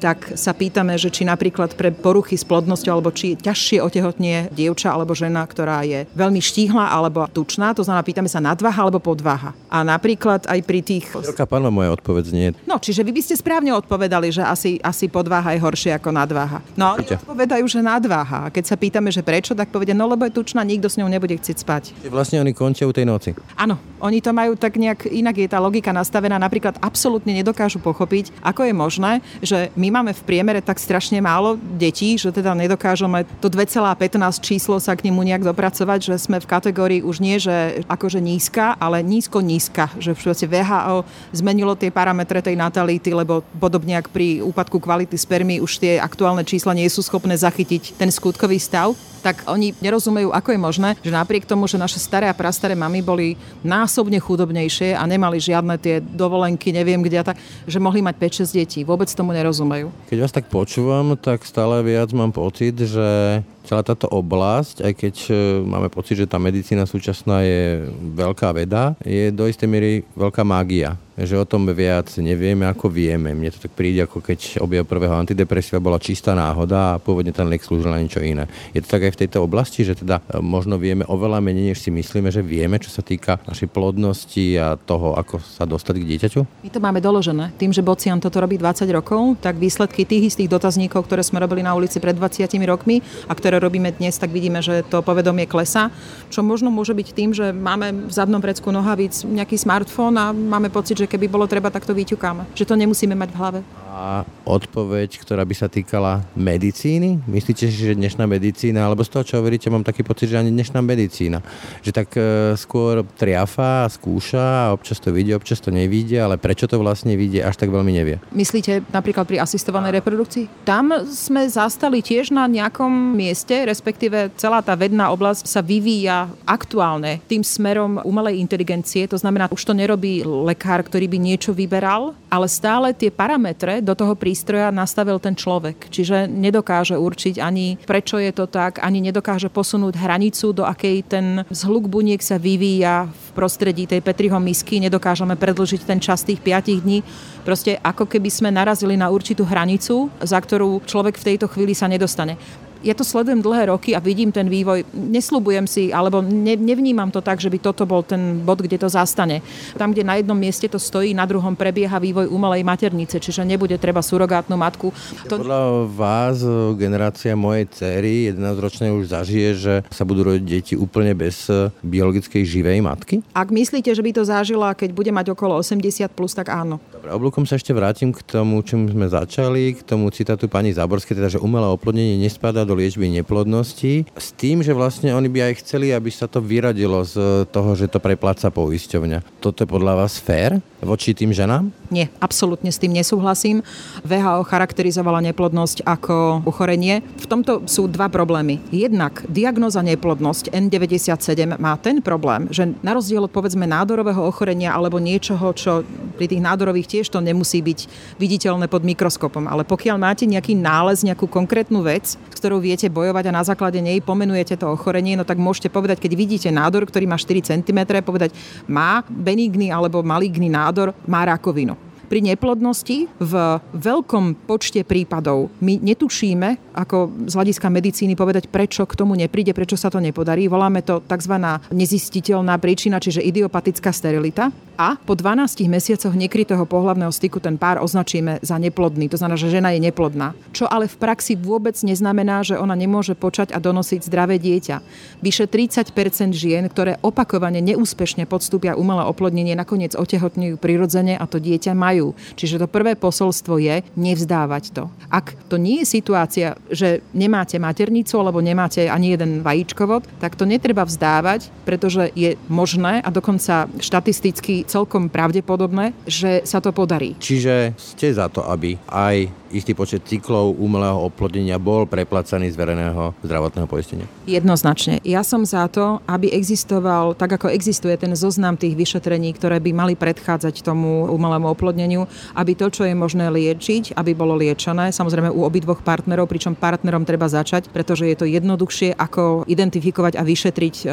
tak sa pýtame, že či napríklad pre poruchy s plodnosťou alebo či ťažšie otehotnie dievča alebo žena, ktorá je veľmi štíhla alebo tučná, to znamená pýtame sa nadvaha alebo podvaha. A napríklad aj pri tých... Veľká pána moja odpoveď nie. No, čiže vy by ste správne odpovedali, že asi, asi podváha je horšie ako nadváha. No, oni odpovedajú, že nadváha. A keď sa pýtame, že prečo, tak povedia, no lebo je tučná, nikto s ňou nebude chcieť spať. Vlastne oni končia u tej noci. Áno, oni to majú tak nejak, inak je tá logika nastavená, napríklad absolútne nedokážu pochopiť, ako je možné, že my máme v priemere tak strašne málo detí, že teda nedokážeme to 2,15 číslo sa k nemu nejak dopracovať, že sme v kategórii už nie, že akože nízka, ale nízko-nízka, že v VHO zmenilo tie parametre tej natality, lebo podobne ako pri úpadku kvality spermy už tie aktuálne čísla nie sú schopné zachytiť ten skutkový stav tak oni nerozumejú, ako je možné, že napriek tomu, že naše staré a prastaré mamy boli násobne chudobnejšie a nemali žiadne tie dovolenky, neviem kde tak, že mohli mať 5-6 detí. Vôbec tomu nerozumejú. Keď vás tak počúvam, tak stále viac mám pocit, že celá táto oblasť, aj keď e, máme pocit, že tá medicína súčasná je veľká veda, je do istej miery veľká mágia. Že o tom viac nevieme, ako vieme. Mne to tak príde, ako keď objav prvého antidepresiva bola čistá náhoda a pôvodne ten liek slúžil na niečo iné. Je to tak aj v tejto oblasti, že teda e, možno vieme oveľa menej, než si myslíme, že vieme, čo sa týka našej plodnosti a toho, ako sa dostať k dieťaťu? My to máme doložené. Tým, že Bocian toto robí 20 rokov, tak výsledky tých istých dotazníkov, ktoré sme robili na ulici pred 20 rokmi a ktoré robíme dnes, tak vidíme, že to povedomie klesa. Čo možno môže byť tým, že máme v zadnom predsku nohavíc nejaký smartfón a máme pocit, že keby bolo treba, tak to vyťukáme. Že to nemusíme mať v hlave. A odpoveď, ktorá by sa týkala medicíny? Myslíte si, že dnešná medicína, alebo z toho, čo hovoríte, mám taký pocit, že ani dnešná medicína, že tak e, skôr triafa, skúša, občas to vidie, občas to nevidie, ale prečo to vlastne vidie, až tak veľmi nevie. Myslíte napríklad pri asistovanej reprodukcii? Tam sme zastali tiež na nejakom mieste, respektíve celá tá vedná oblasť sa vyvíja aktuálne tým smerom umelej inteligencie, to znamená, už to nerobí lekár, ktorý by niečo vyberal, ale stále tie parametre do toho prístroja nastavil ten človek. Čiže nedokáže určiť ani prečo je to tak, ani nedokáže posunúť hranicu, do akej ten zhluk buniek sa vyvíja v prostredí tej Petriho misky, nedokážeme predlžiť ten čas tých 5 dní. Proste ako keby sme narazili na určitú hranicu, za ktorú človek v tejto chvíli sa nedostane ja to sledujem dlhé roky a vidím ten vývoj. Nesľubujem si, alebo ne, nevnímam to tak, že by toto bol ten bod, kde to zastane. Tam, kde na jednom mieste to stojí, na druhom prebieha vývoj umelej maternice, čiže nebude treba surogátnu matku. To... Podľa vás generácia mojej cery, 11-ročnej, už zažije, že sa budú rodiť deti úplne bez biologickej živej matky? Ak myslíte, že by to zažila, keď bude mať okolo 80+, plus, tak áno. Dobre, oblúkom sa ešte vrátim k tomu, čím sme začali, k tomu citátu pani Záborskej, teda, že umelé oplodnenie nespadá do liečby neplodnosti s tým, že vlastne oni by aj chceli, aby sa to vyradilo z toho, že to prepláca poisťovňa. Toto je podľa vás fér voči tým ženám? Nie, absolútne s tým nesúhlasím. VHO charakterizovala neplodnosť ako ochorenie. V tomto sú dva problémy. Jednak diagnoza neplodnosť N97 má ten problém, že na rozdiel od povedzme nádorového ochorenia alebo niečoho, čo pri tých nádorových tiež to nemusí byť viditeľné pod mikroskopom, ale pokiaľ máte nejaký nález, nejakú konkrétnu vec, s ktorou viete bojovať a na základe nej pomenujete to ochorenie, no tak môžete povedať, keď vidíte nádor, ktorý má 4 cm, povedať má benigný alebo maligný nádor, má rakovinu pri neplodnosti v veľkom počte prípadov my netušíme, ako z hľadiska medicíny povedať, prečo k tomu nepríde, prečo sa to nepodarí. Voláme to tzv. nezistiteľná príčina, čiže idiopatická sterilita. A po 12 mesiacoch nekrytého pohľavného styku ten pár označíme za neplodný. To znamená, že žena je neplodná. Čo ale v praxi vôbec neznamená, že ona nemôže počať a donosiť zdravé dieťa. Vyše 30% žien, ktoré opakovane neúspešne podstúpia umelé oplodnenie, nakoniec otehotňujú prirodzene a to dieťa majú majú. Čiže to prvé posolstvo je nevzdávať to. Ak to nie je situácia, že nemáte maternicu alebo nemáte ani jeden vajíčkovod, tak to netreba vzdávať, pretože je možné a dokonca štatisticky celkom pravdepodobné, že sa to podarí. Čiže ste za to, aby aj istý počet cyklov umelého oplodnenia bol preplacaný z verejného zdravotného poistenia? Jednoznačne. Ja som za to, aby existoval, tak ako existuje ten zoznam tých vyšetrení, ktoré by mali predchádzať tomu umelému oplodneniu, aby to, čo je možné liečiť, aby bolo liečené, samozrejme u obidvoch partnerov, pričom partnerom treba začať, pretože je to jednoduchšie, ako identifikovať a vyšetriť, e,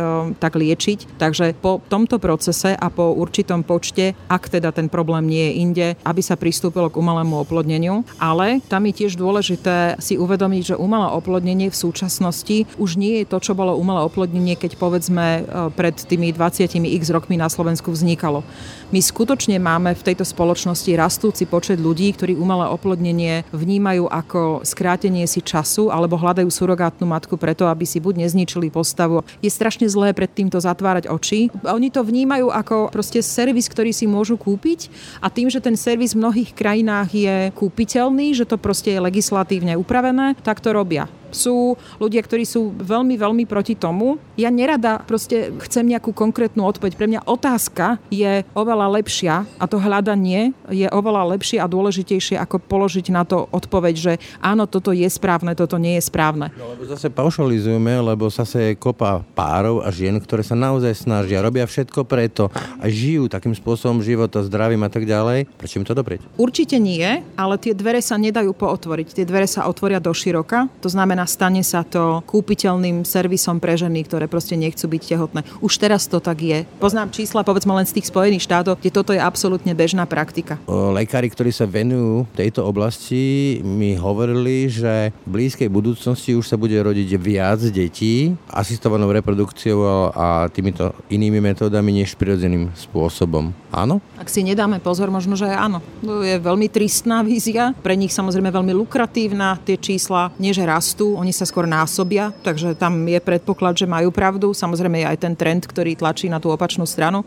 tak liečiť. Takže po tomto procese a po určitom počte, ak teda ten problém nie je inde, aby sa pristúpilo k umelému oplodneniu, ale ale tam je tiež dôležité si uvedomiť, že umelé oplodnenie v súčasnosti už nie je to, čo bolo umelé oplodnenie, keď povedzme e, pred tými 20 x rokmi na Slovensku vznikalo. My skutočne máme v tejto spoločnosti rastúci počet ľudí, ktorí umelé oplodnenie vnímajú ako skrátenie si času alebo hľadajú surogátnu matku preto, aby si buď nezničili postavu. Je strašne zlé pred týmto zatvárať oči. Oni to vnímajú ako proste servis, ktorý si môžu kúpiť a tým, že ten servis v mnohých krajinách je kúpiteľný, že to proste je legislatívne upravené, tak to robia sú ľudia, ktorí sú veľmi, veľmi proti tomu. Ja nerada proste chcem nejakú konkrétnu odpoveď. Pre mňa otázka je oveľa lepšia a to hľadanie je oveľa lepšie a dôležitejšie, ako položiť na to odpoveď, že áno, toto je správne, toto nie je správne. No, lebo zase paušalizujeme, lebo zase je kopa párov a žien, ktoré sa naozaj snažia, robia všetko preto a žijú takým spôsobom života, zdravím a tak ďalej. Prečo im to doprieť? Určite nie, ale tie dvere sa nedajú pootvoriť. Tie dvere sa otvoria do široka. To znamená, znamená, stane sa to kúpiteľným servisom pre ženy, ktoré proste nechcú byť tehotné. Už teraz to tak je. Poznám čísla, povedzme len z tých Spojených štátov, kde toto je absolútne bežná praktika. Lekári, ktorí sa venujú tejto oblasti, mi hovorili, že v blízkej budúcnosti už sa bude rodiť viac detí asistovanou reprodukciou a týmito inými metódami než prirodzeným spôsobom. Áno? Ak si nedáme pozor, možno, že áno. To je veľmi tristná vízia, pre nich samozrejme veľmi lukratívna. Tie čísla nie, že rastú, oni sa skôr násobia, takže tam je predpoklad, že majú pravdu. Samozrejme je aj ten trend, ktorý tlačí na tú opačnú stranu.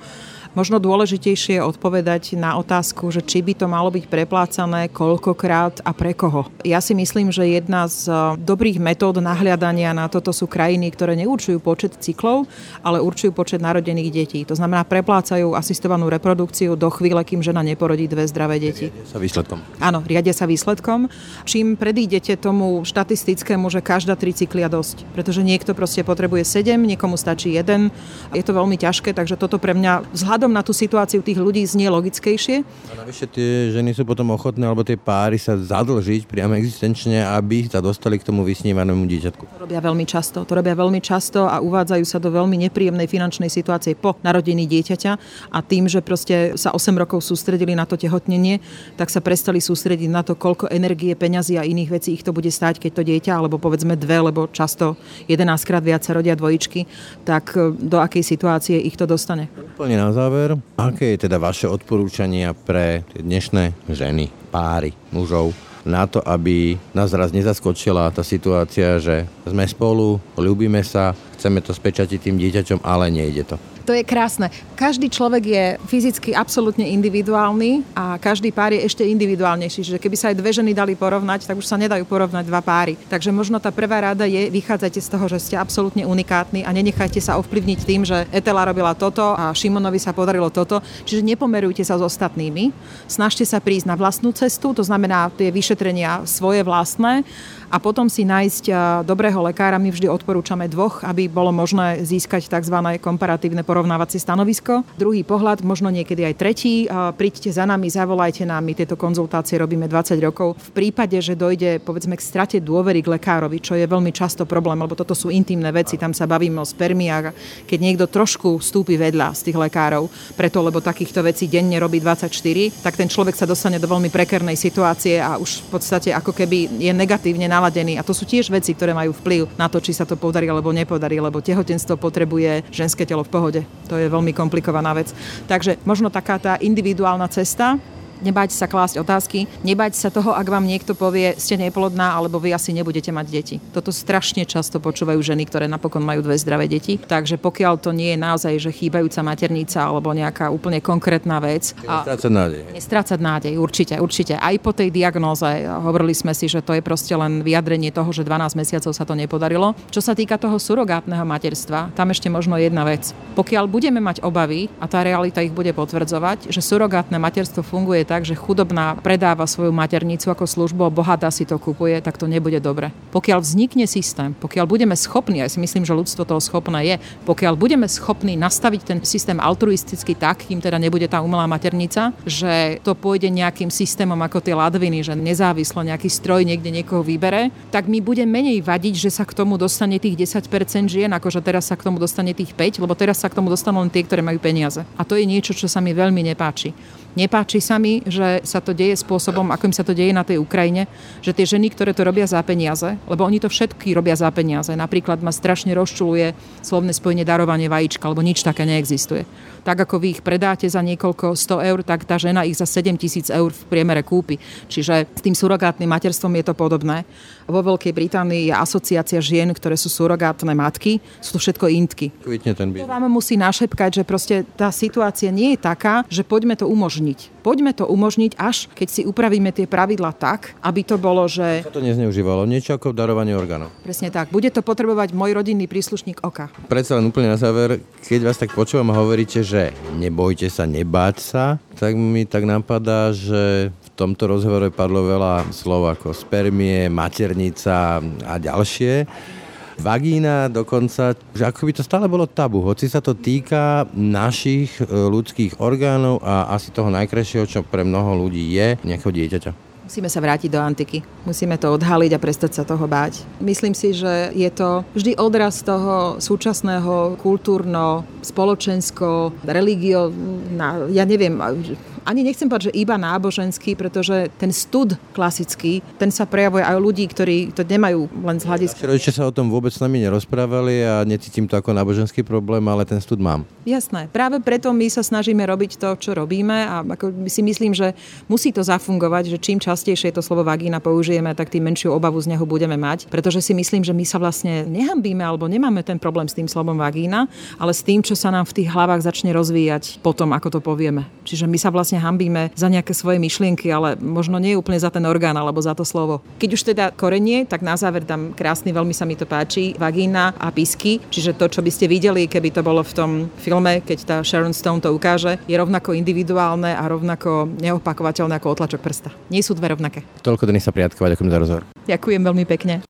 Možno dôležitejšie je odpovedať na otázku, že či by to malo byť preplácané, koľkokrát a pre koho. Ja si myslím, že jedna z e, dobrých metód nahliadania na toto sú krajiny, ktoré neurčujú počet cyklov, ale určujú počet narodených detí. To znamená, preplácajú asistovanú reprodukciu do chvíle, kým žena neporodí dve zdravé deti. Riadia sa výsledkom. Áno, riadia sa výsledkom. Čím predídete tomu štatistickému, že každá tri cyklia dosť. Pretože niekto proste potrebuje sedem, niekomu stačí jeden. Je to veľmi ťažké, takže toto pre mňa vzhľadom vzhľadom na tú situáciu tých ľudí znie logickejšie. A navyše tie ženy sú potom ochotné, alebo tie páry sa zadlžiť priamo existenčne, aby sa dostali k tomu vysnívanému dieťatku. To robia veľmi často. To robia veľmi často a uvádzajú sa do veľmi nepríjemnej finančnej situácie po narodení dieťaťa a tým, že proste sa 8 rokov sústredili na to tehotnenie, tak sa prestali sústrediť na to, koľko energie, peňazí a iných vecí ich to bude stáť, keď to dieťa, alebo povedzme dve, lebo často 11 krát viac sa rodia dvojičky, tak do akej situácie ich to dostane. Úplne na záver záver, aké je teda vaše odporúčania pre dnešné ženy, páry, mužov, na to, aby nás raz nezaskočila tá situácia, že sme spolu, ľúbime sa, chceme to spečatiť tým dieťaťom, ale nejde to. To je krásne. Každý človek je fyzicky absolútne individuálny a každý pár je ešte individuálnejší. Čiže keby sa aj dve ženy dali porovnať, tak už sa nedajú porovnať dva páry. Takže možno tá prvá rada je, vychádzajte z toho, že ste absolútne unikátni a nenechajte sa ovplyvniť tým, že Etela robila toto a Šimonovi sa podarilo toto. Čiže nepomerujte sa s ostatnými. Snažte sa prísť na vlastnú cestu, to znamená tie vyšetrenia svoje vlastné a potom si nájsť dobrého lekára. My vždy odporúčame dvoch, aby bolo možné získať tzv. komparatívne porovnávacie stanovisko. Druhý pohľad, možno niekedy aj tretí. Príďte za nami, zavolajte nám, my tieto konzultácie robíme 20 rokov. V prípade, že dojde povedzme k strate dôvery k lekárovi, čo je veľmi často problém, lebo toto sú intimné veci, tam sa bavíme o spermiách. Keď niekto trošku vstúpi vedľa z tých lekárov, preto lebo takýchto vecí denne robí 24, tak ten človek sa dostane do veľmi prekernej situácie a už v podstate ako keby je negatívne naladený. A to sú tiež veci, ktoré majú vplyv na to, či sa to podarí alebo nepodarí, lebo tehotenstvo potrebuje ženské telo v pohode. To je veľmi komplikovaná vec. Takže možno taká tá individuálna cesta, nebať sa klásť otázky, nebať sa toho, ak vám niekto povie, ste neplodná, alebo vy asi nebudete mať deti. Toto strašne často počúvajú ženy, ktoré napokon majú dve zdravé deti. Takže pokiaľ to nie je naozaj, že chýbajúca maternica alebo nejaká úplne konkrétna vec. Nestrácať nádej. Nestrácať nádej, určite, určite. Aj po tej diagnóze hovorili sme si, že to je proste len vyjadrenie toho, že 12 mesiacov sa to nepodarilo. Čo sa týka toho surogátneho materstva, tam ešte možno jedna vec. Pokiaľ budeme mať obavy, a tá realita ich bude potvrdzovať, že surogátne materstvo funguje tak, že chudobná predáva svoju maternicu ako službu a bohatá si to kupuje, tak to nebude dobre. Pokiaľ vznikne systém, pokiaľ budeme schopní, ja si myslím, že ľudstvo toho schopné je, pokiaľ budeme schopní nastaviť ten systém altruisticky tak, kým teda nebude tá umelá maternica, že to pôjde nejakým systémom ako tie ladviny, že nezávislo nejaký stroj niekde niekoho vybere, tak mi bude menej vadiť, že sa k tomu dostane tých 10% žien, ako že teraz sa k tomu dostane tých 5, lebo teraz sa k tomu dostanú len tie, ktoré majú peniaze. A to je niečo, čo sa mi veľmi nepáči. Nepáči sa mi, že sa to deje spôsobom, akým sa to deje na tej Ukrajine, že tie ženy, ktoré to robia za peniaze, lebo oni to všetky robia za peniaze. Napríklad ma strašne rozčuluje slovné spojenie darovanie vajíčka, lebo nič také neexistuje. Tak ako vy ich predáte za niekoľko 100 eur, tak tá žena ich za 7 tisíc eur v priemere kúpi. Čiže s tým surogátnym materstvom je to podobné. Vo Veľkej Británii je asociácia žien, ktoré sú surogátne matky. Sú to všetko intky. to vám musí našepkať, že proste tá situácia nie je taká, že poďme to umožniť Poďme to umožniť až, keď si upravíme tie pravidla tak, aby to bolo, že... Sa to nezneužívalo, niečo ako darovanie orgánov. Presne tak. Bude to potrebovať môj rodinný príslušník oka. Predsa len úplne na záver, keď vás tak počúvam a hovoríte, že nebojte sa, nebáť sa, tak mi tak napadá, že v tomto rozhovore padlo veľa slov ako spermie, maternica a ďalšie vagína dokonca, že ako by to stále bolo tabu, hoci sa to týka našich e, ľudských orgánov a asi toho najkrajšieho, čo pre mnoho ľudí je, nejakého dieťaťa. Musíme sa vrátiť do antiky. Musíme to odhaliť a prestať sa toho báť. Myslím si, že je to vždy odraz toho súčasného kultúrno, spoločensko, religio, ja neviem, ani nechcem povedať, že iba náboženský, pretože ten stud klasický, ten sa prejavuje aj u ľudí, ktorí to nemajú len z hľadiska. Rodičia sa o tom vôbec s nami nerozprávali a necítim to ako náboženský problém, ale ten stud mám. Jasné. Práve preto my sa snažíme robiť to, čo robíme a ako si myslím, že musí to zafungovať, že čím častejšie to slovo vagína použijeme, tak tým menšiu obavu z neho budeme mať, pretože si myslím, že my sa vlastne nehambíme alebo nemáme ten problém s tým slovom vagína, ale s tým, čo sa nám v tých hlavách začne rozvíjať potom, ako to povieme. Čiže my sa vlastne hambíme za nejaké svoje myšlienky, ale možno nie úplne za ten orgán alebo za to slovo. Keď už teda korenie, tak na záver tam krásny, veľmi sa mi to páči, vagína a písky, čiže to, čo by ste videli, keby to bolo v tom filme, keď tá Sharon Stone to ukáže, je rovnako individuálne a rovnako neopakovateľné ako otlačok prsta. Nie sú dve rovnaké. Toľko sa priatkovať, ďakujem za rozhovor. Ďakujem veľmi pekne.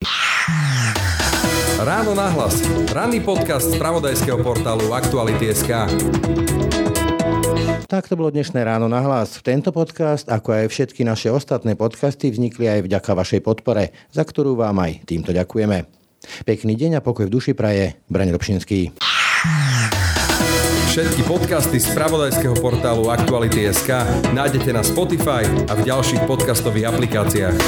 Ráno nahlas. Ranný podcast z pravodajského portálu Aktuality.sk. Tak to bolo dnešné ráno na hlas. Tento podcast, ako aj všetky naše ostatné podcasty, vznikli aj vďaka vašej podpore, za ktorú vám aj týmto ďakujeme. Pekný deň a pokoj v duši praje, Braň Robšinský. Všetky podcasty z pravodajského portálu Aktuality.sk nájdete na Spotify a v ďalších podcastových aplikáciách.